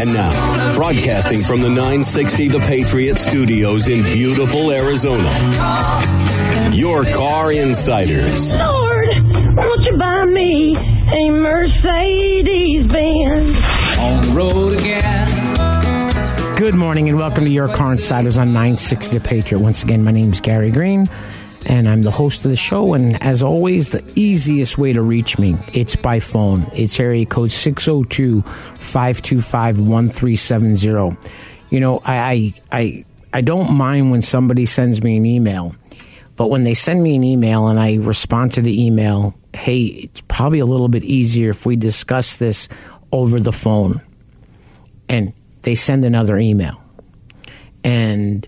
And now, broadcasting from the 960 The Patriot Studios in beautiful Arizona, your car insiders. Lord, won't you buy me a Mercedes Benz? On the road again. Good morning and welcome to Your Car Insiders on 960 The Patriot. Once again, my name is Gary Green and I'm the host of the show. And as always, the easiest way to reach me, it's by phone. It's area code 602 525 1370. You know, I, I, I don't mind when somebody sends me an email, but when they send me an email and I respond to the email, hey, it's probably a little bit easier if we discuss this over the phone. And they send another email. And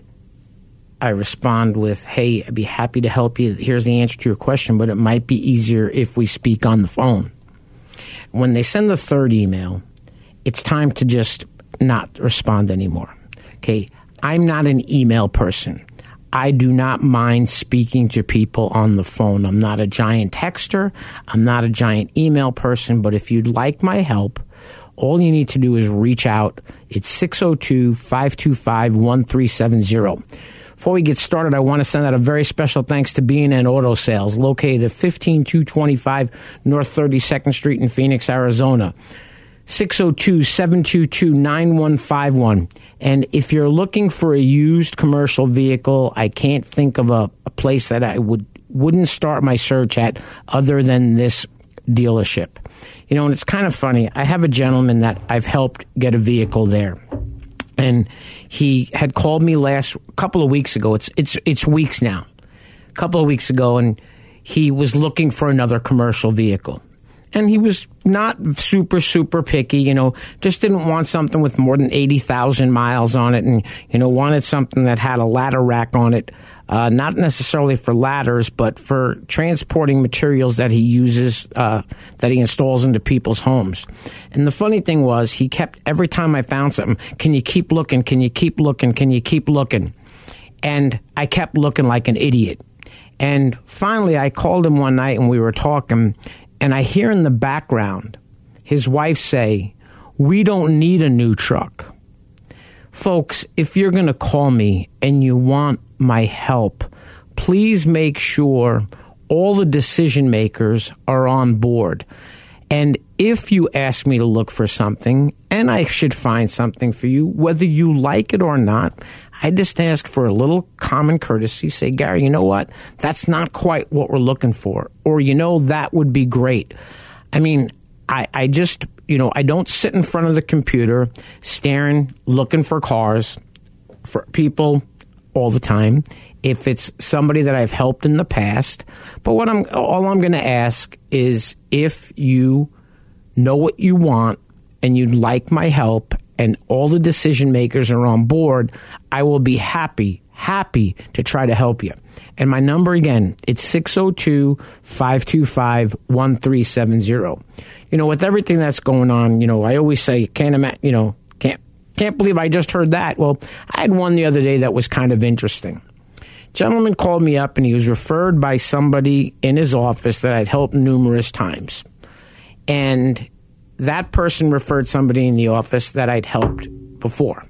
I respond with, Hey, I'd be happy to help you. Here's the answer to your question, but it might be easier if we speak on the phone. When they send the third email, it's time to just not respond anymore. Okay. I'm not an email person. I do not mind speaking to people on the phone. I'm not a giant texter. I'm not a giant email person, but if you'd like my help, all you need to do is reach out. It's 602 525 1370. Before we get started, I want to send out a very special thanks to B&N Auto Sales, located at 15225 North 32nd Street in Phoenix, Arizona. 602-722-9151. And if you're looking for a used commercial vehicle, I can't think of a, a place that I would wouldn't start my search at other than this dealership. You know, and it's kind of funny. I have a gentleman that I've helped get a vehicle there and he had called me last couple of weeks ago. It's it's it's weeks now, a couple of weeks ago, and he was looking for another commercial vehicle, and he was not super super picky. You know, just didn't want something with more than eighty thousand miles on it, and you know wanted something that had a ladder rack on it. Uh, not necessarily for ladders, but for transporting materials that he uses, uh, that he installs into people's homes. And the funny thing was, he kept, every time I found something, can you keep looking? Can you keep looking? Can you keep looking? And I kept looking like an idiot. And finally, I called him one night and we were talking, and I hear in the background his wife say, We don't need a new truck. Folks, if you're going to call me and you want my help, please make sure all the decision makers are on board. And if you ask me to look for something and I should find something for you, whether you like it or not, I just ask for a little common courtesy. Say, Gary, you know what? That's not quite what we're looking for. Or, you know, that would be great. I mean, I, I just, you know, I don't sit in front of the computer staring, looking for cars, for people all the time. If it's somebody that I've helped in the past, but what I'm all I'm going to ask is if you know what you want and you'd like my help and all the decision makers are on board, I will be happy happy to try to help you. And my number again, it's 602 525 1370. You know, with everything that's going on, you know, I always say, can't imagine, you know, can't, can't believe I just heard that. Well, I had one the other day that was kind of interesting. Gentleman called me up and he was referred by somebody in his office that I'd helped numerous times. And that person referred somebody in the office that I'd helped before.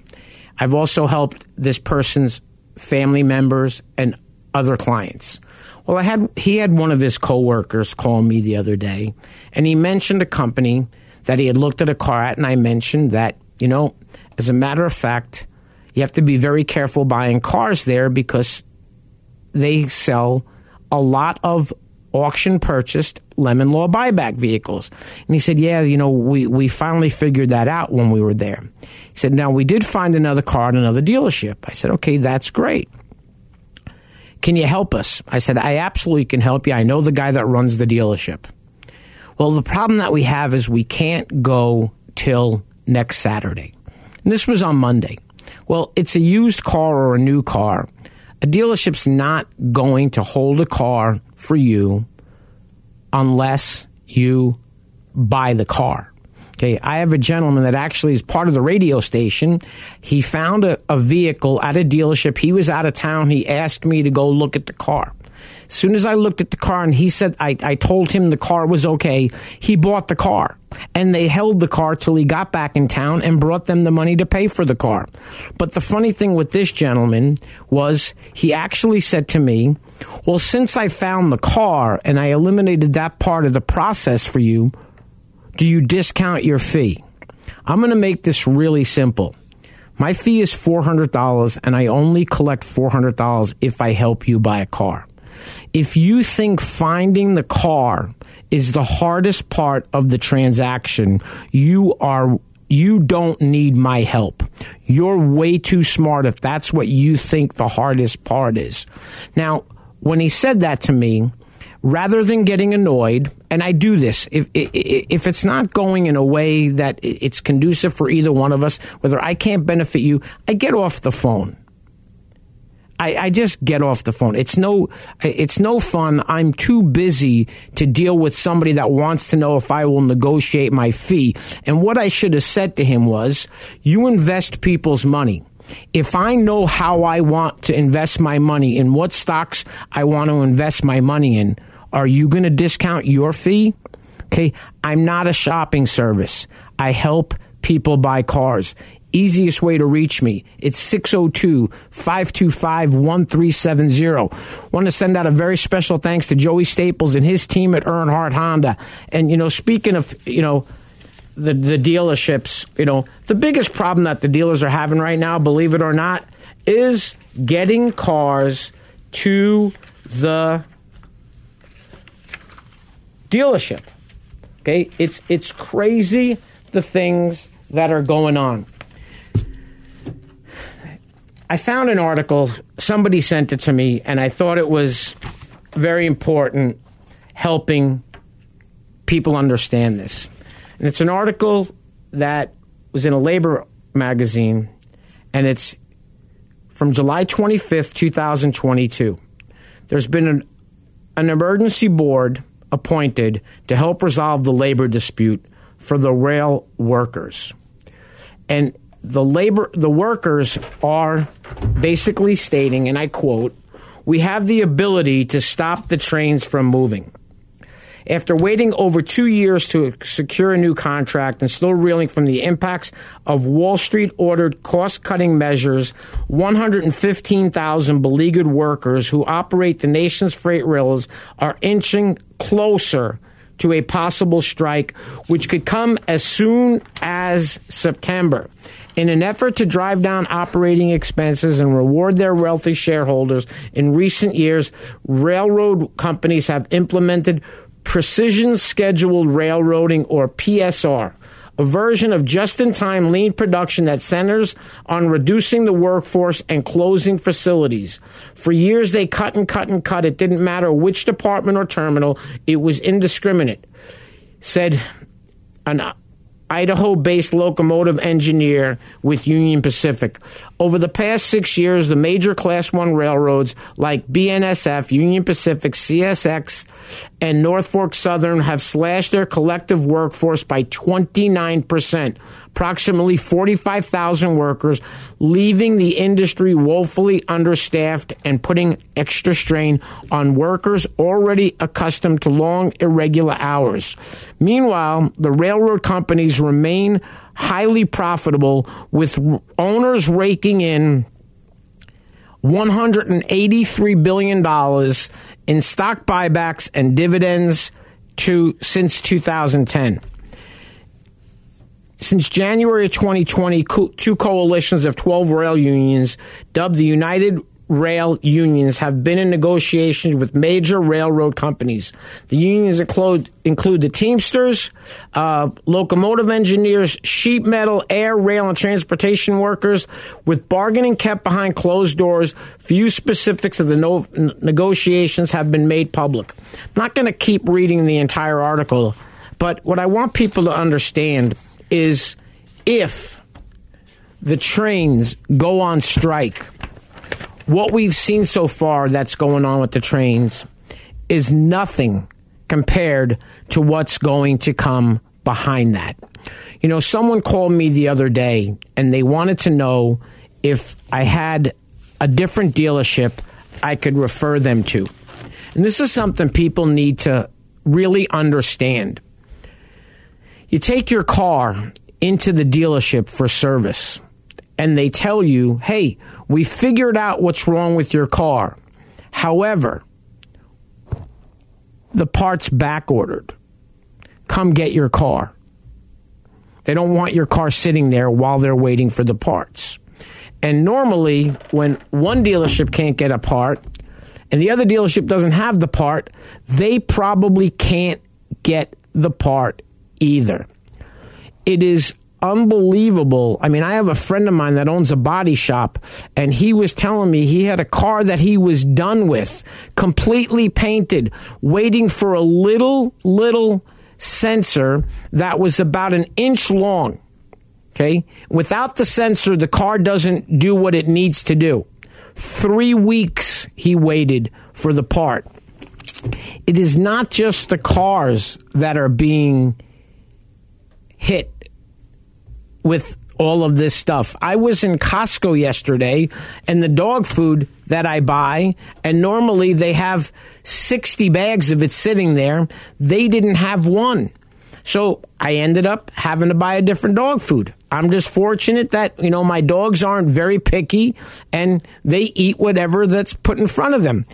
I've also helped this person's family members and other clients. Well, I had he had one of his coworkers call me the other day, and he mentioned a company that he had looked at a car at, and I mentioned that you know, as a matter of fact, you have to be very careful buying cars there because they sell a lot of auction purchased lemon law buyback vehicles. And he said, Yeah, you know, we, we finally figured that out when we were there. He said, Now we did find another car at another dealership. I said, Okay, that's great. Can you help us? I said, I absolutely can help you. I know the guy that runs the dealership. Well, the problem that we have is we can't go till next Saturday. And this was on Monday. Well, it's a used car or a new car. A dealership's not going to hold a car for you unless you buy the car. Okay, I have a gentleman that actually is part of the radio station. He found a, a, vehicle at a dealership. He was out of town. He asked me to go look at the car. As soon as I looked at the car and he said, I, I told him the car was okay, he bought the car. And they held the car till he got back in town and brought them the money to pay for the car. But the funny thing with this gentleman was he actually said to me, Well, since I found the car and I eliminated that part of the process for you, do you discount your fee? I'm going to make this really simple. My fee is $400 and I only collect $400 if I help you buy a car. If you think finding the car is the hardest part of the transaction, you are you don't need my help. You're way too smart if that's what you think the hardest part is. Now, when he said that to me, rather than getting annoyed, and I do this, if, if it's not going in a way that it's conducive for either one of us, whether I can't benefit you, I get off the phone. I, I, just get off the phone. It's no, it's no fun. I'm too busy to deal with somebody that wants to know if I will negotiate my fee. And what I should have said to him was, you invest people's money. If I know how I want to invest my money in what stocks I want to invest my money in, are you going to discount your fee? Okay. I'm not a shopping service. I help people buy cars. Easiest way to reach me, it's 602 525 1370. Want to send out a very special thanks to Joey Staples and his team at Earnhardt Honda. And, you know, speaking of, you know, the, the dealerships, you know, the biggest problem that the dealers are having right now, believe it or not, is getting cars to the dealership. Okay, it's it's crazy the things that are going on. I found an article, somebody sent it to me, and I thought it was very important helping people understand this. And it's an article that was in a labor magazine, and it's from July 25th, 2022. There's been an, an emergency board appointed to help resolve the labor dispute for the rail workers. And the labor the workers are basically stating and I quote, "We have the ability to stop the trains from moving." After waiting over two years to secure a new contract and still reeling from the impacts of Wall Street ordered cost cutting measures, 115,000 beleaguered workers who operate the nation's freight rails are inching closer to a possible strike, which could come as soon as September. In an effort to drive down operating expenses and reward their wealthy shareholders, in recent years, railroad companies have implemented precision scheduled railroading or PSR, a version of just in time lean production that centers on reducing the workforce and closing facilities. For years, they cut and cut and cut. It didn't matter which department or terminal, it was indiscriminate. Said an Idaho based locomotive engineer with Union Pacific. Over the past six years, the major Class 1 railroads like BNSF, Union Pacific, CSX, and Norfolk Southern have slashed their collective workforce by 29% approximately 45,000 workers, leaving the industry woefully understaffed and putting extra strain on workers already accustomed to long, irregular hours. Meanwhile, the railroad companies remain highly profitable, with owners raking in $183 billion in stock buybacks and dividends to since 2010. Since January of 2020, two coalitions of 12 rail unions, dubbed the United rail unions have been in negotiations with major railroad companies. The unions include, include the Teamsters, uh, locomotive engineers, sheet metal, air, rail, and transportation workers, with bargaining kept behind closed doors. Few specifics of the no- negotiations have been made public. I'm not going to keep reading the entire article, but what I want people to understand is if the trains go on strike, what we've seen so far that's going on with the trains is nothing compared to what's going to come behind that. You know, someone called me the other day and they wanted to know if I had a different dealership I could refer them to. And this is something people need to really understand. You take your car into the dealership for service and they tell you, hey, we figured out what's wrong with your car. However, the part's back ordered. Come get your car. They don't want your car sitting there while they're waiting for the parts. And normally, when one dealership can't get a part and the other dealership doesn't have the part, they probably can't get the part either. It is unbelievable. I mean, I have a friend of mine that owns a body shop, and he was telling me he had a car that he was done with, completely painted, waiting for a little, little sensor that was about an inch long. Okay. Without the sensor, the car doesn't do what it needs to do. Three weeks he waited for the part. It is not just the cars that are being hit with all of this stuff. I was in Costco yesterday and the dog food that I buy, and normally they have 60 bags of it sitting there, they didn't have one. So I ended up having to buy a different dog food. I'm just fortunate that, you know, my dogs aren't very picky and they eat whatever that's put in front of them.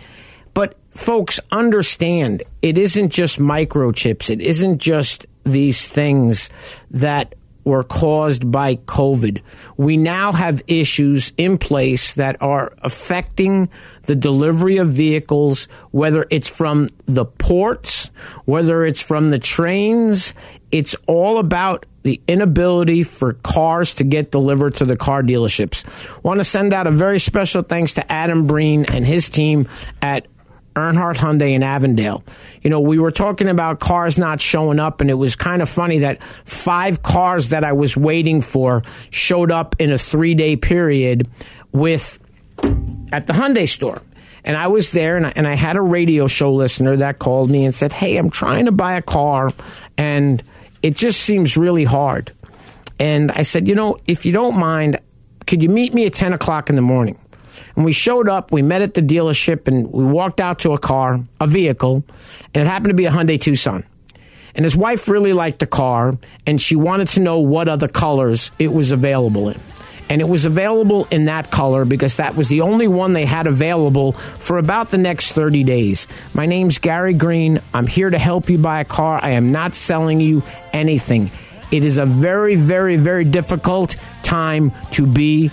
But folks, understand it isn't just microchips. It isn't just these things that were caused by COVID. We now have issues in place that are affecting the delivery of vehicles, whether it's from the ports, whether it's from the trains. It's all about the inability for cars to get delivered to the car dealerships. Want to send out a very special thanks to Adam Breen and his team at Earnhardt Hyundai in Avondale. You know, we were talking about cars not showing up, and it was kind of funny that five cars that I was waiting for showed up in a three day period with at the Hyundai store. And I was there, and I, and I had a radio show listener that called me and said, Hey, I'm trying to buy a car, and it just seems really hard. And I said, You know, if you don't mind, could you meet me at 10 o'clock in the morning? And we showed up, we met at the dealership, and we walked out to a car, a vehicle, and it happened to be a Hyundai Tucson. And his wife really liked the car, and she wanted to know what other colors it was available in. And it was available in that color because that was the only one they had available for about the next 30 days. My name's Gary Green. I'm here to help you buy a car. I am not selling you anything. It is a very, very, very difficult time to be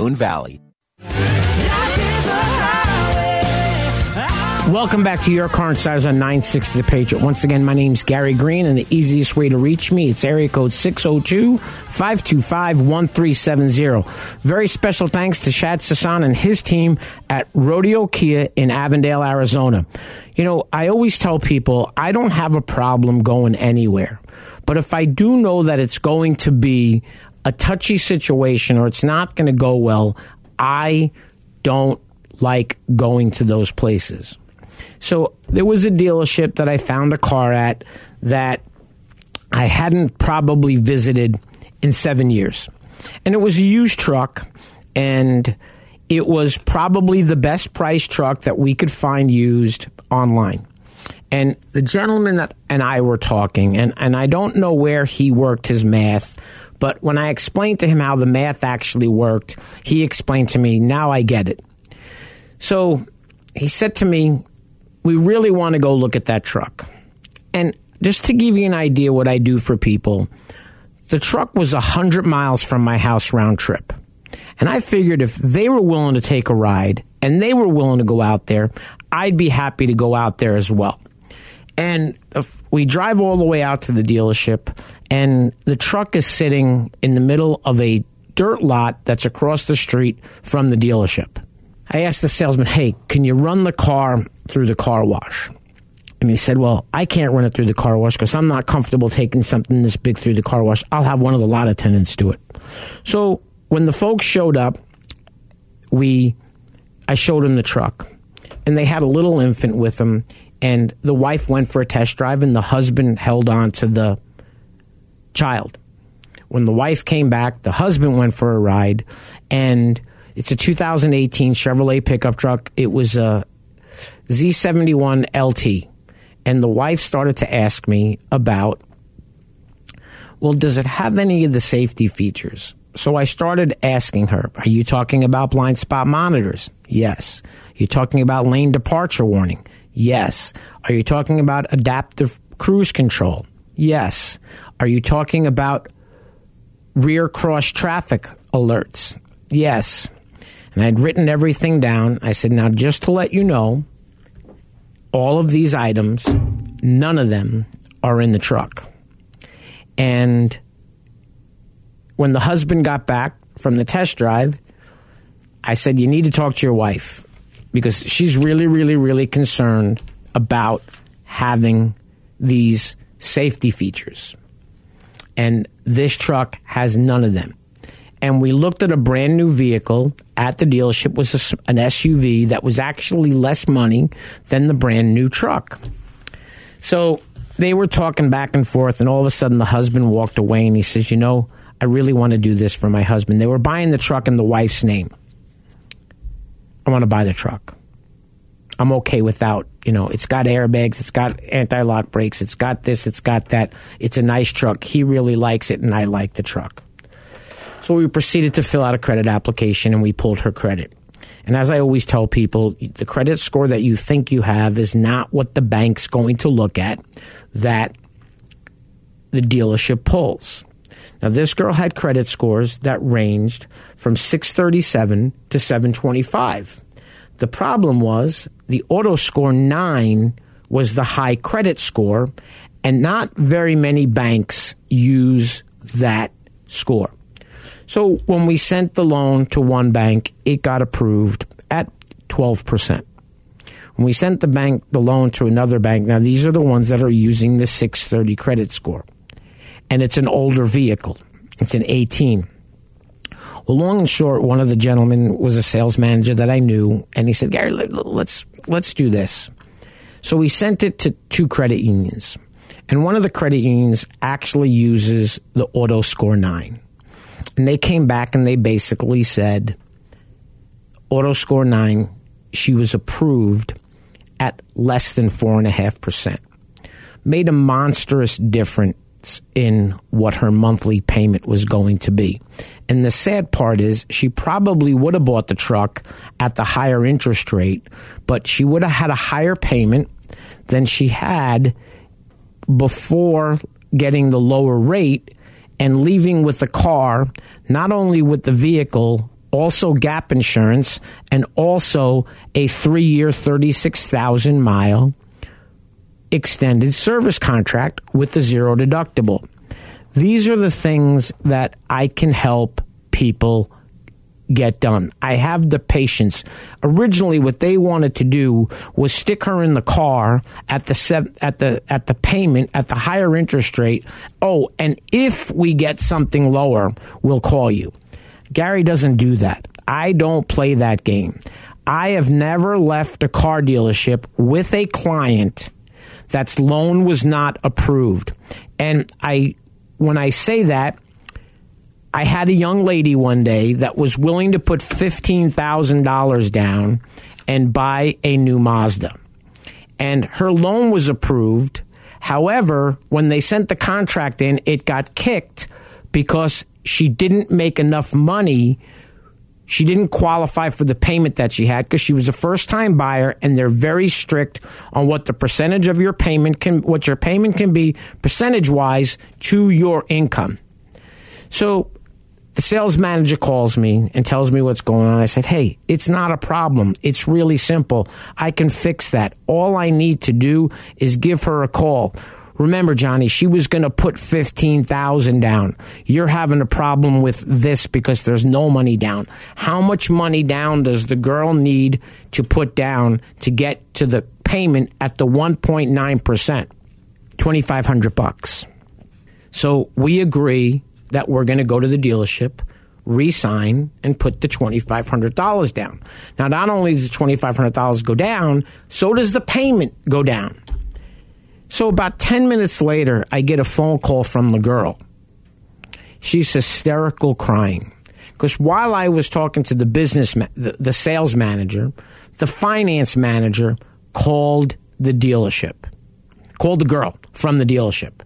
Valley. Welcome back to Your Car Insiders on 960 The Patriot. Once again, my name's Gary Green, and the easiest way to reach me, it's area code 602-525-1370. Very special thanks to Shad Sasan and his team at Rodeo Kia in Avondale, Arizona. You know, I always tell people I don't have a problem going anywhere. But if I do know that it's going to be a touchy situation or it's not going to go well, I don't like going to those places. So there was a dealership that I found a car at that I hadn't probably visited in seven years. And it was a used truck, and it was probably the best price truck that we could find used online. And the gentleman that and I were talking, and, and I don't know where he worked his math, but when I explained to him how the math actually worked, he explained to me, now I get it. So he said to me, We really want to go look at that truck. And just to give you an idea what I do for people, the truck was 100 miles from my house round trip. And I figured if they were willing to take a ride and they were willing to go out there, I'd be happy to go out there as well. And we drive all the way out to the dealership, and the truck is sitting in the middle of a dirt lot that's across the street from the dealership. I asked the salesman, hey, can you run the car through the car wash? And he said, well, I can't run it through the car wash because I'm not comfortable taking something this big through the car wash. I'll have one of the lot attendants do it. So when the folks showed up, we, I showed them the truck and they had a little infant with them and the wife went for a test drive and the husband held on to the child. When the wife came back, the husband went for a ride and it's a 2018 Chevrolet pickup truck. It was a Z71 LT. And the wife started to ask me about, well, does it have any of the safety features? So I started asking her, are you talking about blind spot monitors? Yes. You're you talking about lane departure warning? Yes. Are you talking about adaptive cruise control? Yes. Are you talking about rear cross traffic alerts? Yes. And I'd written everything down. I said, now just to let you know, all of these items, none of them are in the truck. And when the husband got back from the test drive, I said, You need to talk to your wife because she's really, really, really concerned about having these safety features. And this truck has none of them and we looked at a brand new vehicle at the dealership was a, an SUV that was actually less money than the brand new truck. So they were talking back and forth, and all of a sudden the husband walked away and he says, "You know, I really want to do this for my husband." They were buying the truck in the wife's name. I want to buy the truck. I'm okay without, you know, it's got airbags, it's got anti lock brakes, it's got this, it's got that. It's a nice truck. He really likes it, and I like the truck. So we proceeded to fill out a credit application and we pulled her credit. And as I always tell people, the credit score that you think you have is not what the bank's going to look at that the dealership pulls. Now, this girl had credit scores that ranged from 637 to 725. The problem was the auto score 9 was the high credit score, and not very many banks use that score. So when we sent the loan to one bank, it got approved at 12%. When we sent the bank the loan to another bank, now these are the ones that are using the 630 credit score. And it's an older vehicle. It's an 18. Well, long and short, one of the gentlemen was a sales manager that I knew, and he said, "Gary, let's let's do this." So we sent it to two credit unions, and one of the credit unions actually uses the Auto Score Nine. And they came back and they basically said, Auto Score 9, she was approved at less than 4.5%. Made a monstrous in what her monthly payment was going to be. And the sad part is, she probably would have bought the truck at the higher interest rate, but she would have had a higher payment than she had before getting the lower rate and leaving with the car, not only with the vehicle, also gap insurance, and also a three year, 36,000 mile extended service contract with the zero deductible. These are the things that I can help people get done. I have the patience. Originally, what they wanted to do was stick her in the car at the at the at the payment at the higher interest rate. Oh, and if we get something lower, we'll call you. Gary doesn't do that. I don't play that game. I have never left a car dealership with a client that's loan was not approved. And I when I say that, I had a young lady one day that was willing to put $15,000 down and buy a new Mazda. And her loan was approved. However, when they sent the contract in, it got kicked because she didn't make enough money. She didn't qualify for the payment that she had because she was a first time buyer and they're very strict on what the percentage of your payment can, what your payment can be percentage wise to your income. So the sales manager calls me and tells me what's going on. I said, Hey, it's not a problem. It's really simple. I can fix that. All I need to do is give her a call. Remember, Johnny, she was going to put 15,000 down. You're having a problem with this because there's no money down. How much money down does the girl need to put down to get to the payment at the 1.9%? 2500 bucks. So we agree that we're going to go to the dealership, re-sign, and put the $2,500 down. Now, not only does the $2,500 go down, so does the payment go down. So about 10 minutes later, I get a phone call from the girl. She's hysterical crying. Because while I was talking to the business, ma- the, the sales manager, the finance manager called the dealership, called the girl from the dealership,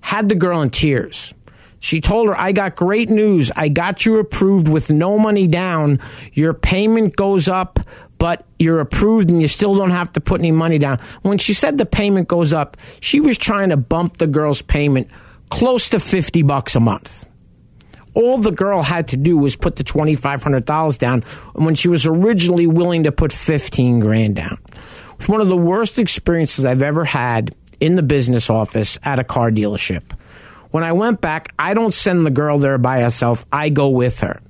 had the girl in tears. She told her, I got great news. I got you approved with no money down. Your payment goes up, but you're approved and you still don't have to put any money down. When she said the payment goes up, she was trying to bump the girl's payment close to 50 bucks a month. All the girl had to do was put the $2,500 down when she was originally willing to put 15 grand down. It was one of the worst experiences I've ever had in the business office at a car dealership. When I went back, I don't send the girl there by herself. I go with her.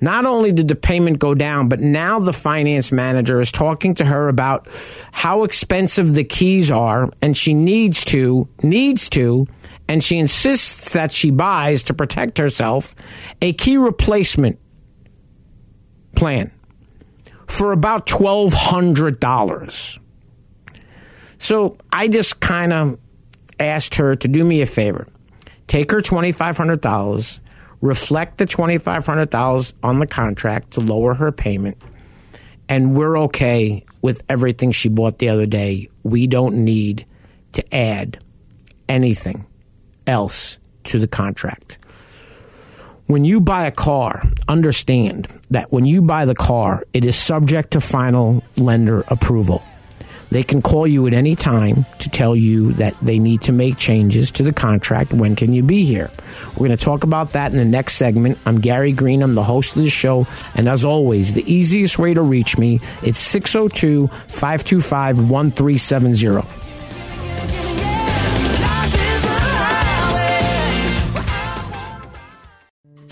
Not only did the payment go down, but now the finance manager is talking to her about how expensive the keys are and she needs to, needs to, and she insists that she buys to protect herself a key replacement plan for about $1,200. So I just kind of asked her to do me a favor take her $2,500, reflect the $2,500 on the contract to lower her payment, and we're okay with everything she bought the other day. We don't need to add anything else to the contract. When you buy a car, understand that when you buy the car, it is subject to final lender approval. They can call you at any time to tell you that they need to make changes to the contract. When can you be here? We're going to talk about that in the next segment. I'm Gary Green. I'm the host of the show. And as always, the easiest way to reach me, it's 602 525 1370.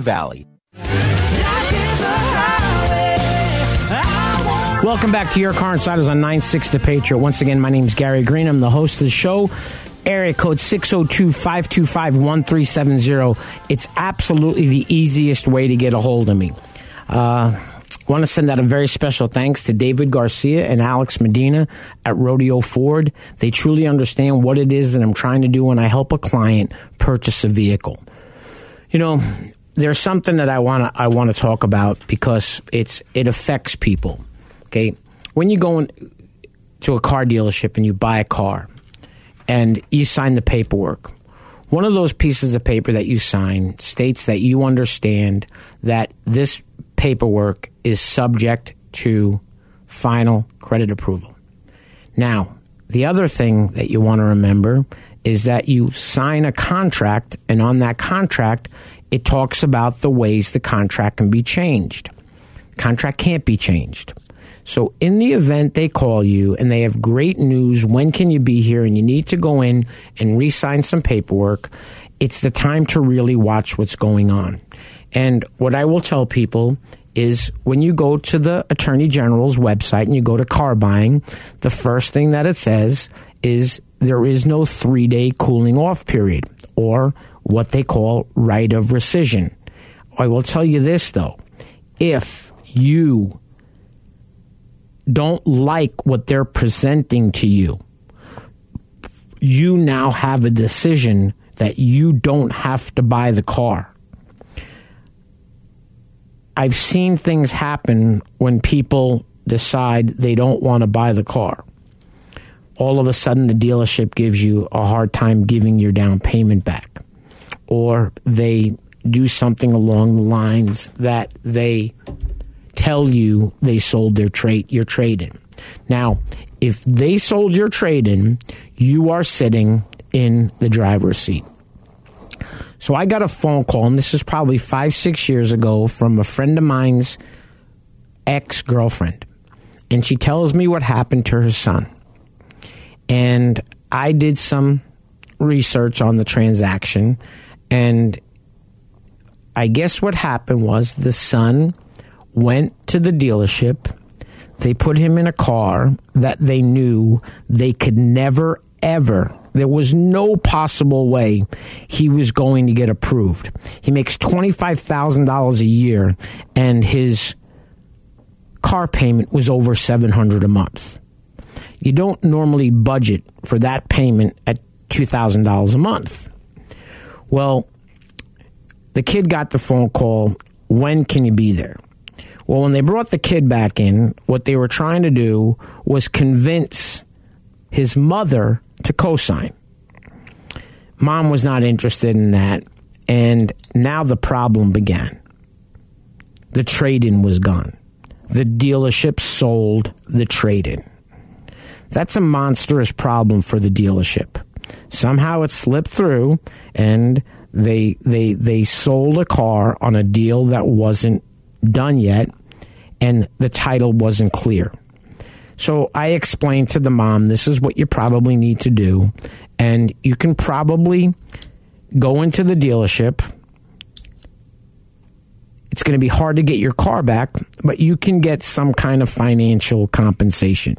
Valley. Welcome back to Your Car Insiders on 96 The Patriot. Once again, my name is Gary Green. I'm the host of the show. Area code 602-525-1370. It's absolutely the easiest way to get a hold of me. Uh, want to send out a very special thanks to David Garcia and Alex Medina at Rodeo Ford. They truly understand what it is that I'm trying to do when I help a client purchase a vehicle. You know, there's something that I want to I want to talk about because it's it affects people. Okay, when you go in, to a car dealership and you buy a car, and you sign the paperwork, one of those pieces of paper that you sign states that you understand that this paperwork is subject to final credit approval. Now, the other thing that you want to remember is that you sign a contract, and on that contract, it talks about the ways the contract can be changed. Contract can't be changed. So, in the event they call you and they have great news, when can you be here? And you need to go in and re sign some paperwork, it's the time to really watch what's going on. And what I will tell people is when you go to the Attorney General's website and you go to car buying, the first thing that it says is there is no three day cooling off period or what they call right of rescission. I will tell you this though if you don't like what they're presenting to you, you now have a decision that you don't have to buy the car. I've seen things happen when people decide they don't want to buy the car. All of a sudden, the dealership gives you a hard time giving your down payment back. Or they do something along the lines that they tell you they sold their trade your trade in. Now, if they sold your trade in, you are sitting in the driver's seat. So I got a phone call, and this is probably five, six years ago, from a friend of mine's ex girlfriend. And she tells me what happened to her son. And I did some research on the transaction, and I guess what happened was the son went to the dealership. They put him in a car that they knew they could never, ever, there was no possible way he was going to get approved. He makes $25,000 a year, and his car payment was over 700 a month. You don't normally budget for that payment at $2,000 a month. Well, the kid got the phone call, when can you be there? Well, when they brought the kid back in, what they were trying to do was convince his mother to co sign. Mom was not interested in that, and now the problem began. The trade in was gone. The dealership sold the trade in. That's a monstrous problem for the dealership. Somehow it slipped through, and they they they sold a car on a deal that wasn't done yet and the title wasn't clear. So I explained to the mom, this is what you probably need to do. And you can probably go into the dealership. It's going to be hard to get your car back, but you can get some kind of financial compensation.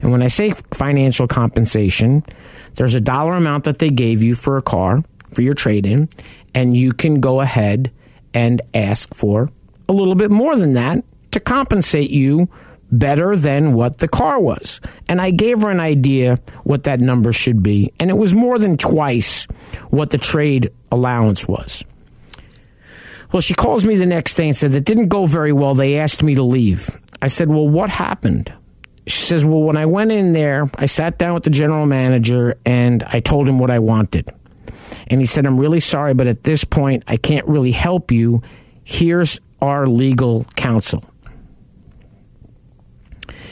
And when I say financial compensation, there's a dollar amount that they gave you for a car, for your trade in, and you can go ahead and ask for a little bit more than that to compensate you better than what the car was. And I gave her an idea what that number should be, and it was more than twice what the trade allowance was. Well, she calls me the next day and said that didn't go very well. They asked me to leave. I said, Well, what happened? She says, Well, when I went in there, I sat down with the general manager and I told him what I wanted. And he said, I'm really sorry, but at this point, I can't really help you. Here's our legal counsel.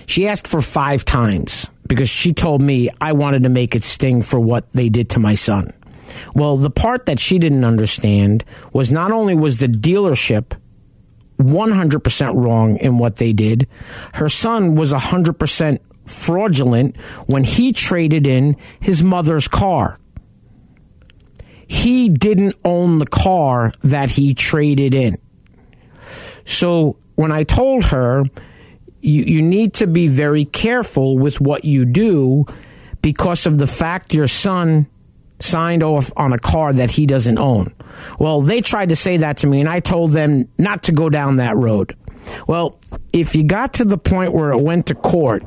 She asked for five times because she told me I wanted to make it sting for what they did to my son. Well, the part that she didn't understand was not only was the dealership 100% wrong in what they did, her son was 100% fraudulent when he traded in his mother's car. He didn't own the car that he traded in. So when I told her, you, you need to be very careful with what you do because of the fact your son signed off on a car that he doesn't own. Well, they tried to say that to me, and I told them not to go down that road. Well, if you got to the point where it went to court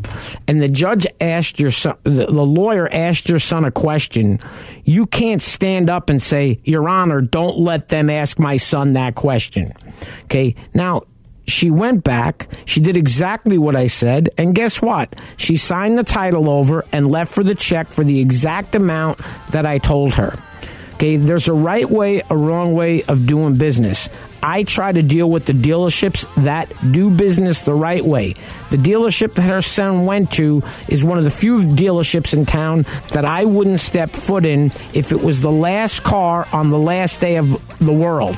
and the judge asked your son, the lawyer asked your son a question, you can't stand up and say, Your Honor, don't let them ask my son that question. Okay. Now, she went back. She did exactly what I said. And guess what? She signed the title over and left for the check for the exact amount that I told her. Okay, there's a right way, a wrong way of doing business. I try to deal with the dealerships that do business the right way. The dealership that her son went to is one of the few dealerships in town that I wouldn't step foot in if it was the last car on the last day of the world.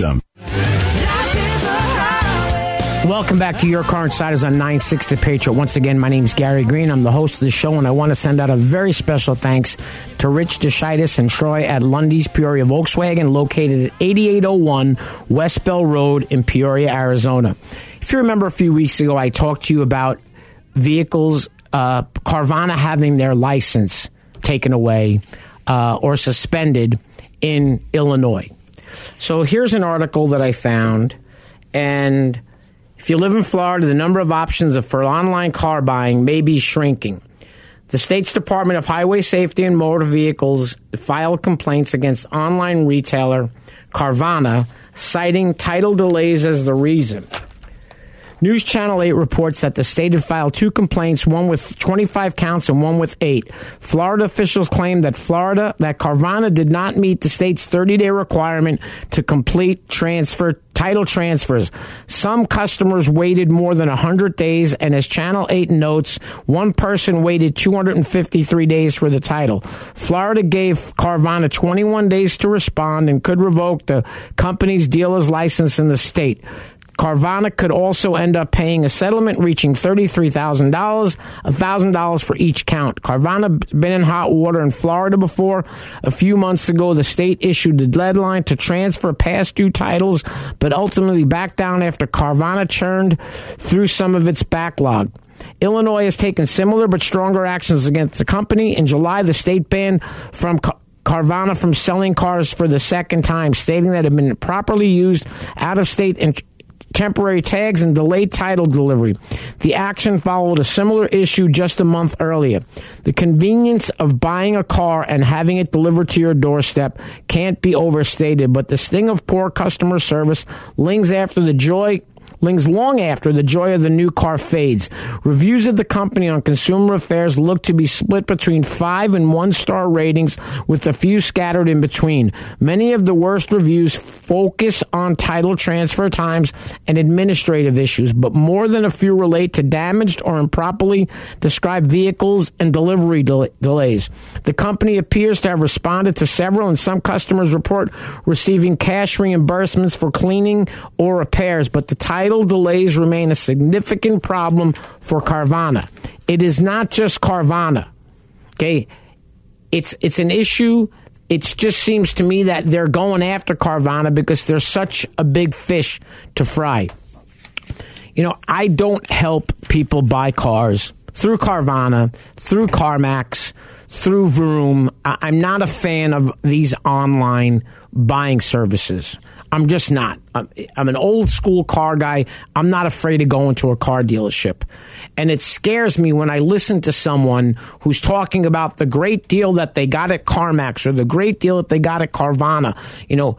Welcome back to Your Car Insiders on 960 Patriot. Once again, my name is Gary Green. I'm the host of the show, and I want to send out a very special thanks to Rich DeShitis and Troy at Lunde's Peoria Volkswagen, located at 8801 West Bell Road in Peoria, Arizona. If you remember a few weeks ago, I talked to you about vehicles, uh, Carvana having their license taken away uh, or suspended in Illinois. So here's an article that I found, and if you live in Florida, the number of options for online car buying may be shrinking. The state's Department of Highway Safety and Motor Vehicles filed complaints against online retailer Carvana, citing title delays as the reason. News Channel 8 reports that the state had filed two complaints, one with 25 counts and one with 8. Florida officials claim that Florida that Carvana did not meet the state's 30-day requirement to complete transfer title transfers. Some customers waited more than 100 days and as Channel 8 notes, one person waited 253 days for the title. Florida gave Carvana 21 days to respond and could revoke the company's dealer's license in the state. Carvana could also end up paying a settlement reaching $33,000, $1,000 for each count. Carvana been in hot water in Florida before. A few months ago, the state issued the deadline to transfer past due titles, but ultimately backed down after Carvana churned through some of its backlog. Illinois has taken similar but stronger actions against the company. In July, the state banned from Carvana from selling cars for the second time, stating that it had been properly used out of state and temporary tags and delayed title delivery. The action followed a similar issue just a month earlier. The convenience of buying a car and having it delivered to your doorstep can't be overstated, but the sting of poor customer service lingers after the joy lingers long after the joy of the new car fades. Reviews of the company on consumer affairs look to be split between five and one star ratings, with a few scattered in between. Many of the worst reviews focus on title transfer times and administrative issues, but more than a few relate to damaged or improperly described vehicles and delivery del- delays. The company appears to have responded to several, and some customers report receiving cash reimbursements for cleaning or repairs, but the title title delays remain a significant problem for Carvana. It is not just Carvana. Okay? It's it's an issue. It just seems to me that they're going after Carvana because they're such a big fish to fry. You know, I don't help people buy cars through Carvana, through CarMax, through Vroom. I'm not a fan of these online buying services. I'm just not. I'm, I'm an old school car guy. I'm not afraid to go into a car dealership. And it scares me when I listen to someone who's talking about the great deal that they got at CarMax or the great deal that they got at Carvana. You know,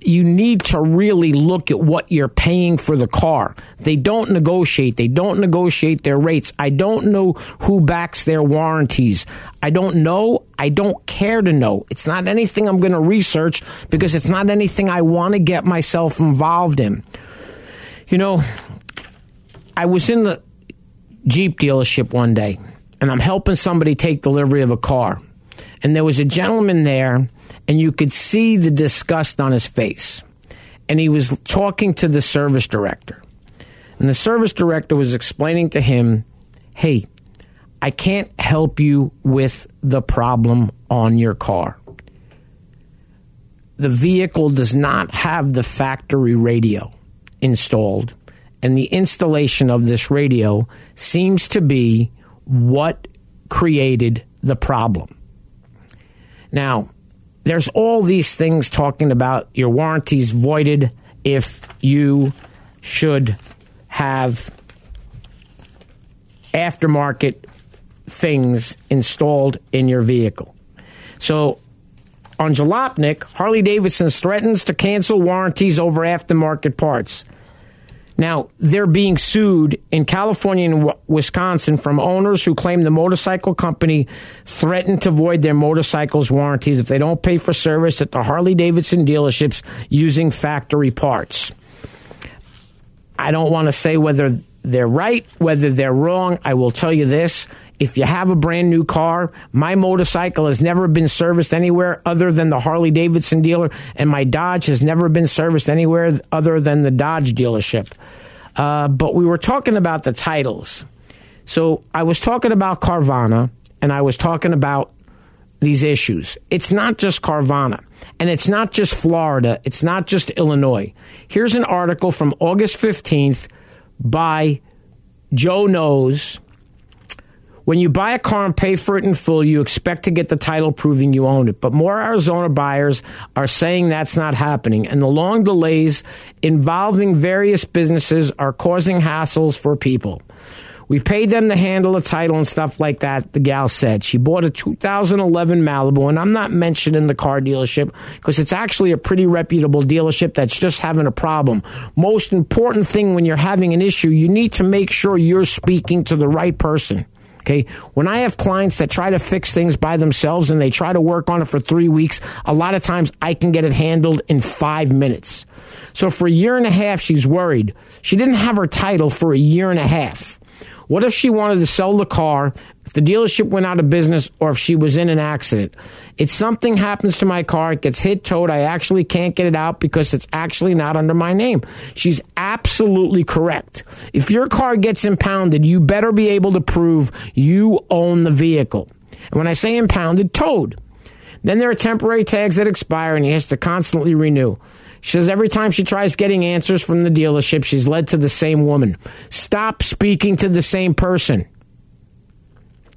you need to really look at what you're paying for the car. They don't negotiate. They don't negotiate their rates. I don't know who backs their warranties. I don't know. I don't care to know. It's not anything I'm going to research because it's not anything I want to get myself involved in. You know, I was in the Jeep dealership one day and I'm helping somebody take delivery of a car. And there was a gentleman there and you could see the disgust on his face. And he was talking to the service director. And the service director was explaining to him, hey, I can't help you with the problem on your car. The vehicle does not have the factory radio installed, and the installation of this radio seems to be what created the problem. Now, there's all these things talking about your warranties voided if you should have aftermarket things installed in your vehicle. So on Jalopnik, Harley Davidson threatens to cancel warranties over aftermarket parts. Now, they're being sued in California and Wisconsin from owners who claim the motorcycle company threatened to void their motorcycles' warranties if they don't pay for service at the Harley Davidson dealerships using factory parts. I don't want to say whether they're right, whether they're wrong. I will tell you this. If you have a brand new car, my motorcycle has never been serviced anywhere other than the Harley Davidson dealer, and my Dodge has never been serviced anywhere other than the Dodge dealership. Uh, but we were talking about the titles. So I was talking about Carvana, and I was talking about these issues. It's not just Carvana, and it's not just Florida, it's not just Illinois. Here's an article from August 15th by Joe Knows when you buy a car and pay for it in full, you expect to get the title proving you own it. But more Arizona buyers are saying that's not happening. And the long delays involving various businesses are causing hassles for people. We paid them to handle the title and stuff like that, the gal said. She bought a 2011 Malibu, and I'm not mentioning the car dealership because it's actually a pretty reputable dealership that's just having a problem. Most important thing when you're having an issue, you need to make sure you're speaking to the right person. Okay. When I have clients that try to fix things by themselves and they try to work on it for three weeks, a lot of times I can get it handled in five minutes. So for a year and a half, she's worried. She didn't have her title for a year and a half. What if she wanted to sell the car, the dealership went out of business, or if she was in an accident? If something happens to my car, it gets hit, towed, I actually can't get it out because it's actually not under my name. She's absolutely correct. If your car gets impounded, you better be able to prove you own the vehicle. And when I say impounded, towed. Then there are temporary tags that expire and he has to constantly renew. She says every time she tries getting answers from the dealership, she's led to the same woman. Stop speaking to the same person.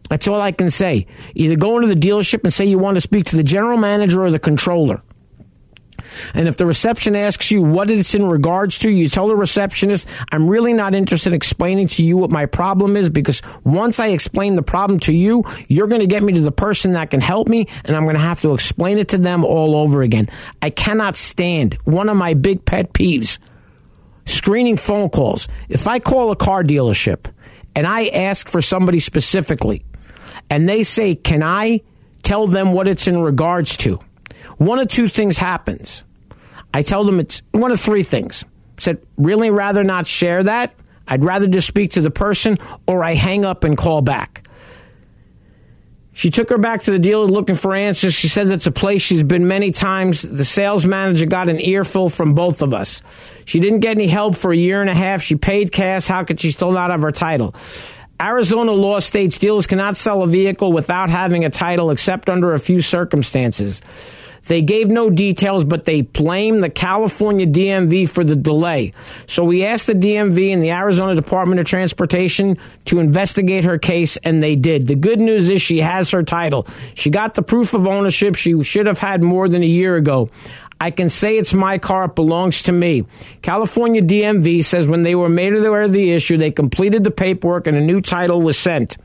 That's all I can say. Either go into the dealership and say you want to speak to the general manager or the controller. And if the reception asks you what it's in regards to, you tell the receptionist, I'm really not interested in explaining to you what my problem is because once I explain the problem to you, you're going to get me to the person that can help me and I'm going to have to explain it to them all over again. I cannot stand one of my big pet peeves screening phone calls. If I call a car dealership and I ask for somebody specifically and they say, Can I tell them what it's in regards to? one of two things happens. I tell them it's one of three things. I said, really rather not share that. I'd rather just speak to the person or I hang up and call back. She took her back to the dealer looking for answers. She says it's a place she's been many times. The sales manager got an earful from both of us. She didn't get any help for a year and a half. She paid cash. How could she still not have her title? Arizona law states dealers cannot sell a vehicle without having a title except under a few circumstances. They gave no details, but they blamed the California DMV for the delay. So we asked the DMV and the Arizona Department of Transportation to investigate her case, and they did. The good news is she has her title. She got the proof of ownership she should have had more than a year ago. I can say it's my car. It belongs to me. California DMV says when they were made aware of the issue, they completed the paperwork and a new title was sent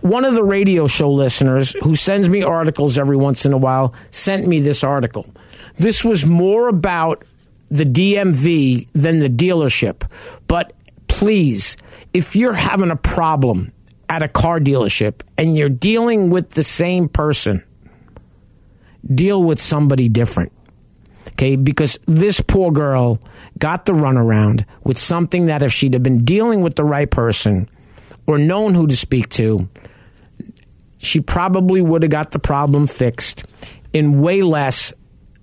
one of the radio show listeners who sends me articles every once in a while sent me this article. This was more about the DMV than the dealership. But please, if you're having a problem at a car dealership and you're dealing with the same person, deal with somebody different. Okay, because this poor girl got the runaround with something that if she'd have been dealing with the right person, or known who to speak to, she probably would have got the problem fixed in way less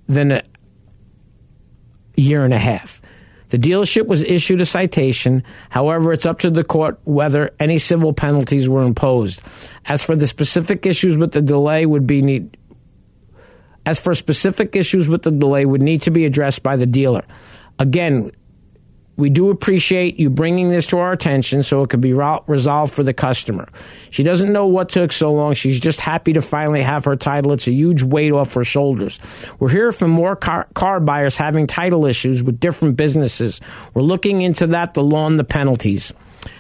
than a year and a half. The dealership was issued a citation. However, it's up to the court whether any civil penalties were imposed. As for the specific issues with the delay would be need as for specific issues with the delay would need to be addressed by the dealer. Again, we do appreciate you bringing this to our attention so it could be resolved for the customer. She doesn't know what took so long. She's just happy to finally have her title. It's a huge weight off her shoulders. We're here for more car, car buyers having title issues with different businesses. We're looking into that, the law and the penalties.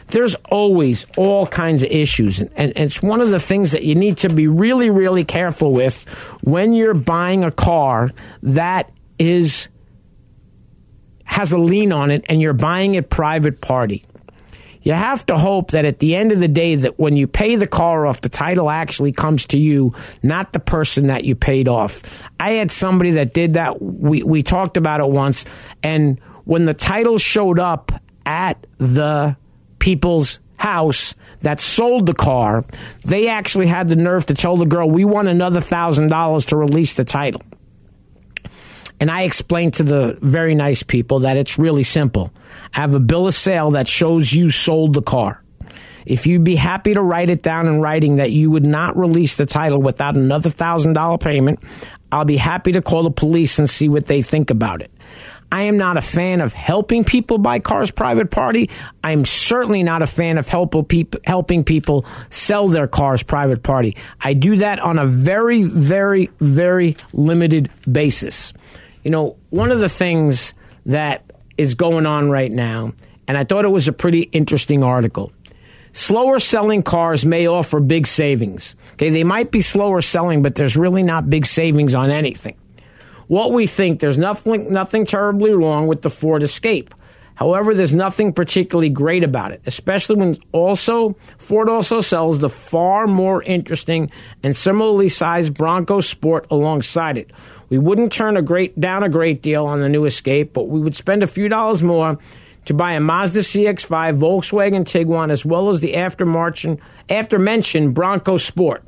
There's always all kinds of issues, and, and it's one of the things that you need to be really, really careful with when you're buying a car that is has a lien on it and you're buying it private party. You have to hope that at the end of the day that when you pay the car off, the title actually comes to you, not the person that you paid off. I had somebody that did that. We, we talked about it once. And when the title showed up at the people's house that sold the car, they actually had the nerve to tell the girl, we want another thousand dollars to release the title. And I explained to the very nice people that it's really simple. I have a bill of sale that shows you sold the car. If you'd be happy to write it down in writing that you would not release the title without another thousand dollar payment, I'll be happy to call the police and see what they think about it. I am not a fan of helping people buy cars private party. I'm certainly not a fan of help people, helping people sell their cars private party. I do that on a very, very, very limited basis. You know, one of the things that is going on right now, and I thought it was a pretty interesting article. Slower selling cars may offer big savings. Okay, they might be slower selling, but there's really not big savings on anything. What we think, there's nothing, nothing terribly wrong with the Ford Escape. However, there's nothing particularly great about it, especially when also Ford also sells the far more interesting and similarly sized Bronco Sport alongside it, we wouldn't turn a great down a great deal on the new Escape, but we would spend a few dollars more to buy a Mazda CX-5, Volkswagen Tiguan, as well as the after mentioned Bronco Sport.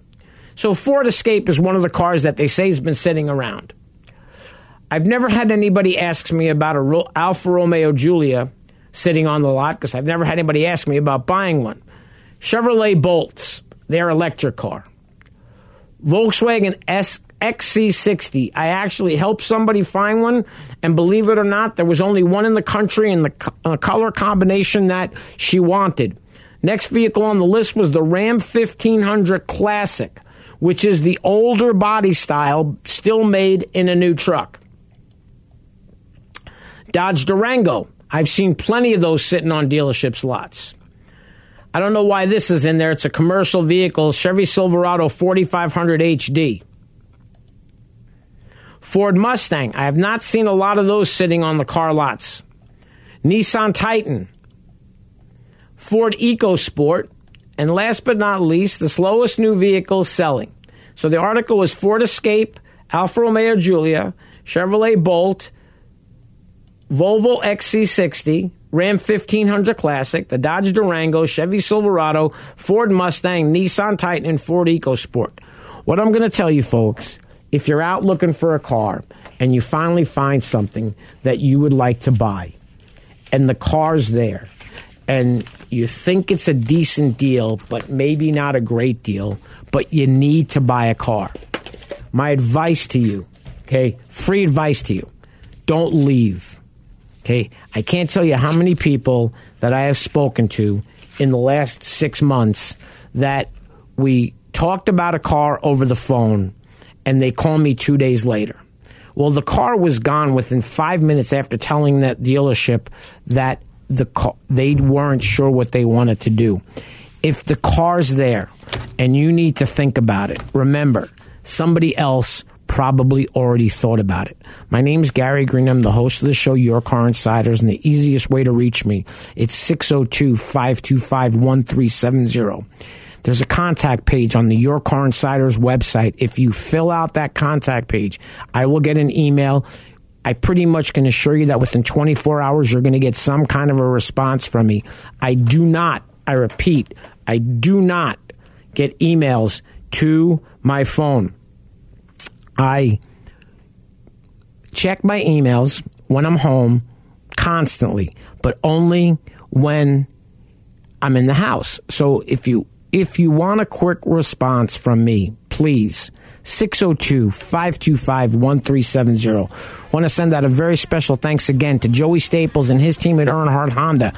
So Ford Escape is one of the cars that they say has been sitting around. I've never had anybody ask me about a Alfa Romeo Giulia sitting on the lot because I've never had anybody ask me about buying one. Chevrolet Bolts, their electric car. Volkswagen S XC60. I actually helped somebody find one, and believe it or not, there was only one in the country in the uh, color combination that she wanted. Next vehicle on the list was the Ram 1500 Classic, which is the older body style, still made in a new truck. Dodge Durango. I've seen plenty of those sitting on dealerships' lots. I don't know why this is in there. It's a commercial vehicle, Chevy Silverado 4500 HD. Ford Mustang. I have not seen a lot of those sitting on the car lots. Nissan Titan. Ford EcoSport. And last but not least, the slowest new vehicle selling. So the article was Ford Escape, Alfa Romeo Giulia, Chevrolet Bolt, Volvo XC60, Ram 1500 Classic, the Dodge Durango, Chevy Silverado, Ford Mustang, Nissan Titan, and Ford EcoSport. What I'm going to tell you, folks, if you're out looking for a car and you finally find something that you would like to buy and the car's there and you think it's a decent deal, but maybe not a great deal, but you need to buy a car. My advice to you, okay, free advice to you, don't leave. Okay, I can't tell you how many people that I have spoken to in the last six months that we talked about a car over the phone and they call me two days later. Well, the car was gone within five minutes after telling that dealership that the car, they weren't sure what they wanted to do. If the car's there and you need to think about it, remember somebody else probably already thought about it. My name is Gary Green. I'm the host of the show Your Car Insiders, and the easiest way to reach me, it's 602 525 1370. There's a contact page on the Your Car Insiders website. If you fill out that contact page, I will get an email. I pretty much can assure you that within 24 hours, you're going to get some kind of a response from me. I do not, I repeat, I do not get emails to my phone. I check my emails when I'm home constantly, but only when I'm in the house. So if you if you want a quick response from me, please 602-525-1370. Want to send out a very special thanks again to Joey Staples and his team at Earnhardt Honda.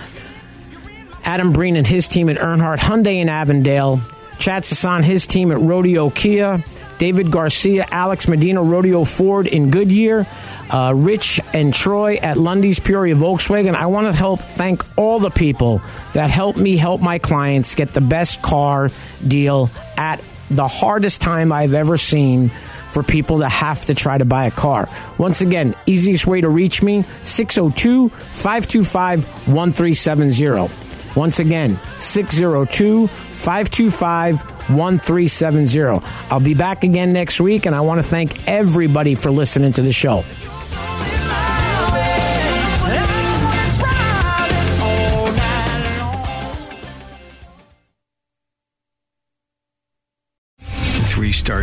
Adam Breen and his team at Earnhardt Hyundai in Avondale. Chad Sasan, his team at Rodeo Kia. David Garcia, Alex Medina, Rodeo Ford in Goodyear, uh, Rich and Troy at Lunde's Peoria Volkswagen. I want to help thank all the people that help me help my clients get the best car deal at the hardest time I've ever seen for people that have to try to buy a car. Once again, easiest way to reach me 602 525 1370. Once again, 602 525 1370. I'll be back again next week, and I want to thank everybody for listening to the show.